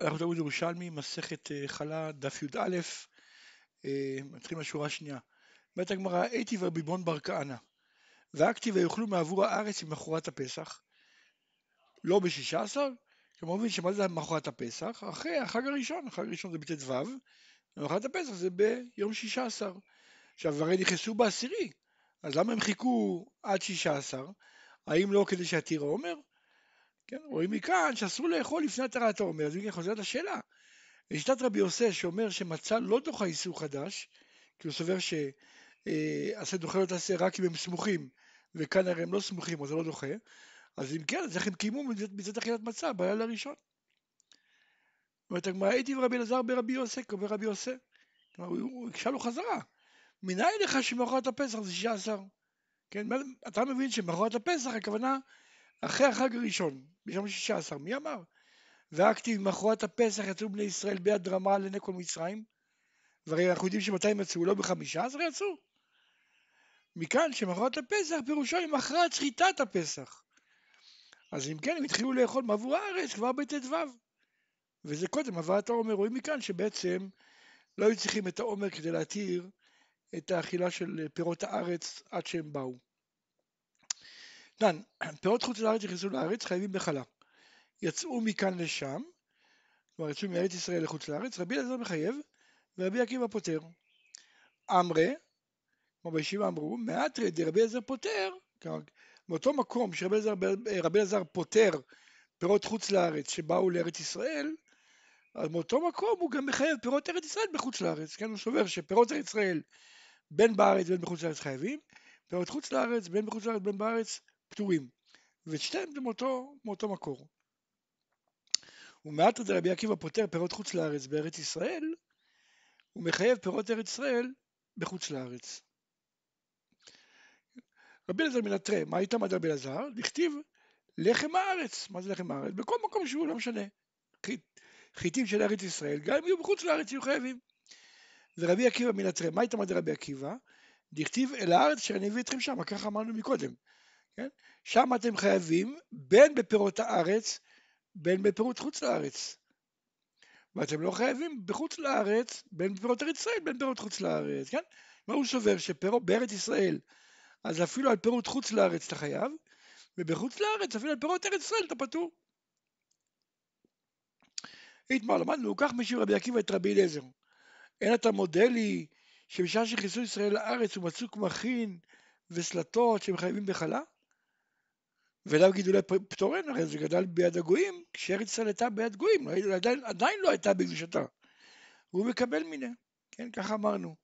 אנחנו תלמוד ירושלמי, מסכת אה, חלה, דף י"א, אה, מתחילים מהשורה השנייה. אומרת הגמרא, הייתי ורביבון בר כהנא, והכתיב ויאכלו מעבור הארץ ממחרת הפסח, לא בשישה עשר, כלומר מבין שמה זה מחרת הפסח? אחרי החג הראשון, החג הראשון זה בט"ו, ומחרת הפסח זה ביום שישה עשר. עכשיו הרי נכנסו בעשירי, אז למה הם חיכו עד שישה עשר? האם לא כדי שיתיר העומר? כן, רואים מכאן שאסור לאכול לפני התרת העומר, אז הנה חוזרת השאלה. לשיטת רבי יוסף שאומר שמצה לא דוחה איסור חדש, כי הוא סובר שעשה דוחה לא תעשה רק אם הם סמוכים, וכאן הרי הם לא סמוכים אז זה לא דוחה, אז אם כן, אז איך הם קיימו מצוות אכילת מצה בלילה הראשון? אומרת הגמרא, הייתי ורבי אלעזר ברבי יוסף, אומר רבי יוסף. כלומר, הוא הקשה לו חזרה. מנין לך שמאחורת הפסח זה שישה עשר? כן, אתה מבין שמאחורת הפסח הכוונה אחרי החג הראשון, ביום שישה עשר, מי אמר? והכתיב מאחורת הפסח יצאו בני ישראל ביד רמה לעיני כל מצרים, והרי אנחנו יודעים שמתי הם יצאו, לא בחמישה עשר יצאו. מכאן שמאחורת הפסח פירושו עם הכרעת שחיטת הפסח. אז אם כן הם התחילו לאכול מעבור הארץ כבר בט"ו. וזה קודם הבאת העומר, רואים מכאן שבעצם לא היו צריכים את העומר כדי להתיר את האכילה של פירות הארץ עד שהם באו. דן, פירות חוץ לארץ נכנסו לארץ חייבים בחלה. יצאו מכאן לשם, כלומר יצאו מארץ ישראל לחוץ לארץ, רבי אלעזר מחייב ורבי עקיבא פוטר. אמרי, כמו בישיבה אמרו, מאתרי דרבי אלעזר פוטר, כלומר מאותו מקום שרבי אלעזר פוטר פירות חוץ לארץ שבאו לארץ ישראל, אז מאותו מקום הוא גם מחייב פירות ארץ ישראל בחוץ לארץ, כן, הוא סובר שפירות ארץ ישראל בין בארץ ובין בחוץ לארץ חייבים, פירות חוץ לארץ, בין בחוץ לארץ בין בארץ, פטורים. ושתיהם זה מאותו, מאותו מקור. ומעט עוד רבי עקיבא פותר פירות חוץ לארץ בארץ ישראל, הוא מחייב פירות ארץ ישראל בחוץ לארץ. רבי אלעזר מנטרה, מה איתם עד רבי אלעזר? לכתיב לחם הארץ. מה זה לחם הארץ? בכל מקום שהוא, לא משנה. חיטים של ארץ ישראל, גם אם יהיו בחוץ לארץ יהיו חייבים. ורבי עקיבא מנטרה, מה איתם עד רבי עקיבא? דכתיב אל הארץ אשר אני אביא אתכם שם, ככה אמרנו מקודם. כן? שם אתם חייבים בין בפירות הארץ, בין בפירות חוץ לארץ. ואתם לא חייבים בחוץ לארץ, בין בפירות ארץ ישראל, בין פירות חוץ לארץ, כן? מה הוא סובר? בארץ ישראל, אז אפילו על פירות חוץ לארץ אתה חייב, ובחוץ לארץ אפילו על פירות ארץ ישראל אתה פטור. איתמר למדנו, כך משיב רבי עקיבא את רבי אליעזר. אין אתה מודה לי שבשעה שכיסו ישראל לארץ ומצאו קמחין וסלטות שהם חייבים בחלה? ולאו גידולי פטורן, הרי זה גדל ביד הגויים, כשארץ ישראל הייתה ביד גויים, לא עדיין, עדיין לא הייתה בקדושתה. והוא מקבל מיניה, כן, ככה אמרנו.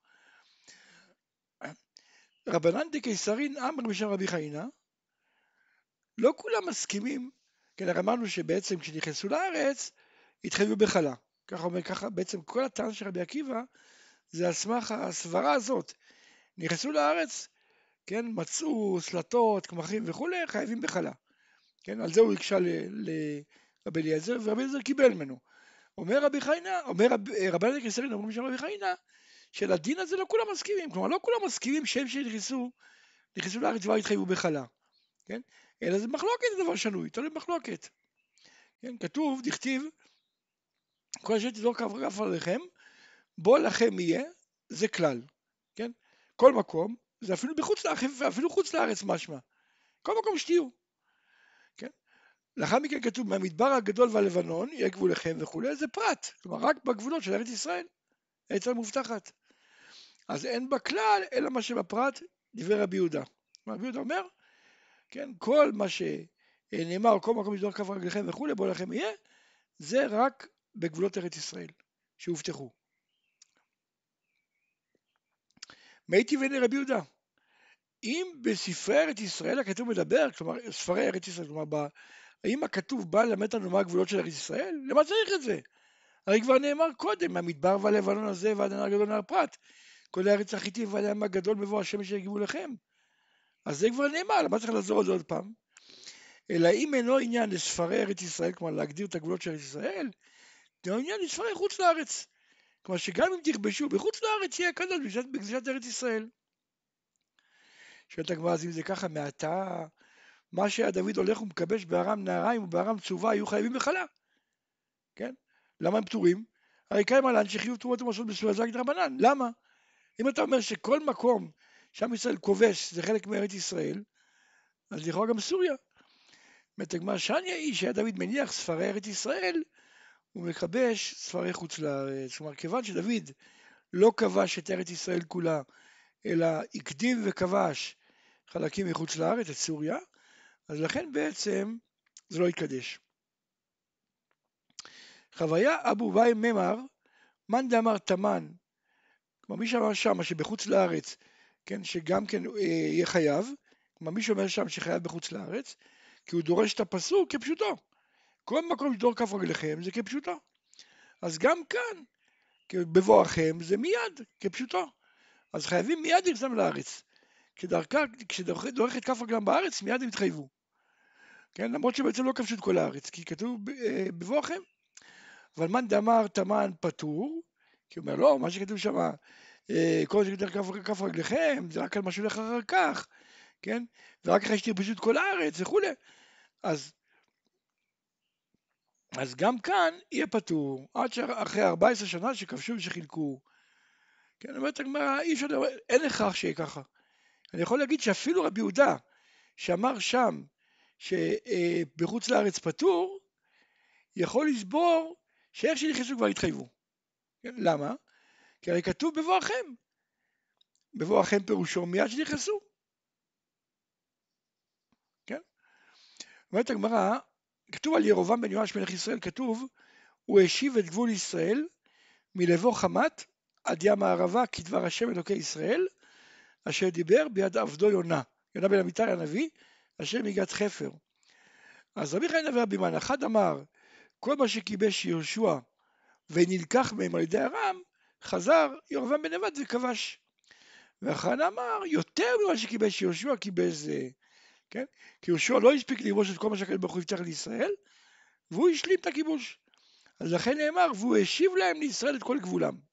רבנן דקיסרין אמר בשם רבי חיינה, לא כולם מסכימים, כן, הרי אמרנו שבעצם כשנכנסו לארץ, התחייבו בחלה. ככה אומר, ככה בעצם כל הטענה של רבי עקיבא, זה על סמך הסברה הזאת. נכנסו לארץ, כן, מצאו סלטות, קמחים וכולי, חייבים בחלה. כן, על זה הוא הקשה לרבי אליעזר, ורבי אליעזר קיבל ממנו. אומר רבי חיינה, אומר רב, רבי אליעזר קסרין, אומרים שם רבי חיינה, שלדין הזה לא כולם מסכימים, כלומר לא כולם מסכימים שהם שנכנסו, נכנסו לארץ כבר התחייבו בחלה, כן? אלא זה מחלוקת זה דבר שנוי, תלוי במחלוקת. כן, כתוב, דכתיב, כל אשר תזרוק כף עליכם, בוא לכם יהיה, זה כלל, כן? כל מקום, זה אפילו בחוץ לארץ, אפילו חוץ לארץ משמע. כל מקום שתהיו. כן? לאחר מכן כתוב מהמדבר הגדול והלבנון יהיה גבוליכם וכולי, זה פרט, כלומר רק בגבולות של ארץ ישראל, ארץ ישראל מובטחת. אז אין בה כלל אלא מה שבפרט דברי רבי יהודה. רבי יהודה אומר, כן, כל מה שנאמר, כל מקום שדור כף רגליכם וכולי, בוא לכם יהיה, זה רק בגבולות ארץ ישראל, שהובטחו. מי טבעי רבי יהודה. אם בספרי ארץ ישראל הכתוב מדבר, כלומר ספרי ארץ ישראל, כלומר האם הכתוב בא ללמד אותנו מה הגבולות של ארץ ישראל? למה צריך את זה? הרי כבר נאמר קודם, מהמדבר והלבנון הזה ועד הנהר הגדול נהר פרת, כל הארץ החיטים ועד הים הגדול מבוא השמש יגיבו לכם. אז זה כבר נאמר, למה צריך לחזור על זה עוד פעם? אלא אם אינו עניין לספרי ארץ ישראל, כלומר להגדיר את הגבולות של ארץ ישראל, זה עניין לספרי חוץ לארץ. כלומר שגם אם תכבשו בחוץ לארץ יהיה קדוש בקדושת ארץ ישראל. שואלת הגמרא אז אם זה ככה מעתה מה שהיה דוד הולך ומכבש בארם נהריים ובארם צובה היו חייבים בחלה. כן? למה הם פטורים? הרי קיים עלן שחיוב תרומות ומסות בסביבה זה רק דרבנן, למה? אם אתה אומר שכל מקום שעם ישראל כובש זה חלק מארץ ישראל, אז לכאורה גם סוריה. אומרת הגמרא שניה היא שהיה דוד מניח ספרי ארץ ישראל, הוא מכבש ספרי חוץ לארץ. כלומר, כיוון שדוד לא כבש את ארץ ישראל כולה, אלא הקדים וכבש חלקים מחוץ לארץ, את סוריה, אז לכן בעצם זה לא התקדש. חוויה אבו באי ממר, מאן דאמר תמן, כלומר מי שאמר שם שבחוץ לארץ, כן, שגם כן אה, יהיה חייב, כלומר מי שאומר שם שחייב בחוץ לארץ, כי הוא דורש את הפסוק כפשוטו. כל מקום שדור כף רגליכם זה כפשוטו. אז גם כאן, בבואכם זה מיד, כפשוטו. אז חייבים מיד לרסם לארץ. כשדורך את כף רגלם בארץ, מיד הם יתחייבו. כן, למרות שבעצם לא כבשו את כל הארץ, כי כתוב אה, בבואכם. אבל מאן דאמר תמן פטור, כי הוא אומר לא, מה שכתוב שם, אה, כל זה כתוב כף, רגליכם, זה רק על מה שהולך אחר כך, כן? ורק אחרי שתרפשו את כל הארץ וכולי. אז, אז גם כאן יהיה פטור, עד שאחרי 14 שנה שכבשו ושחילקו. כן, אומרת הגמרא, אי אפשר, אין הכרח שיהיה ככה. אני יכול להגיד שאפילו רבי יהודה, שאמר שם שבחוץ לארץ פטור, יכול לסבור שאיך שנכנסו כבר התחייבו. למה? כי הרי כתוב בבואכם. בבואכם פירושו מיד שנכנסו. כן? אומרת הגמרא, כתוב על ירובעם בן יואש מלך ישראל, כתוב, הוא השיב את גבול ישראל מלבוא חמת עד ים הערבה כדבר השם אלוקי ישראל, אשר דיבר ביד עבדו יונה, יונה בן אמיתי הנביא, אשר מגת חפר. אז רבי חיים נביא רבי מן, אחד אמר, כל מה שכיבש יהושע ונלקח מהם על ידי ארם, חזר ירבעם בן נבט וכבש. ואחד אמר, יותר ממה שכיבש יהושע כיבש זה, כן? כי יהושע לא הספיק לכבוש את כל מה שהקדוש ברוך הוא הבטיח לישראל, והוא השלים את הכיבוש. אז לכן נאמר, והוא השיב להם לישראל את כל גבולם.